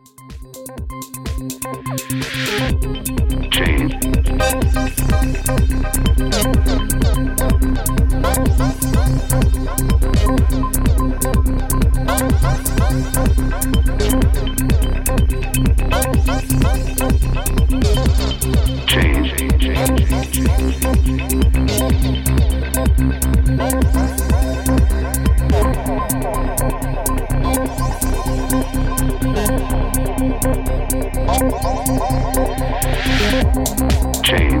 Música Chain.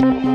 Change.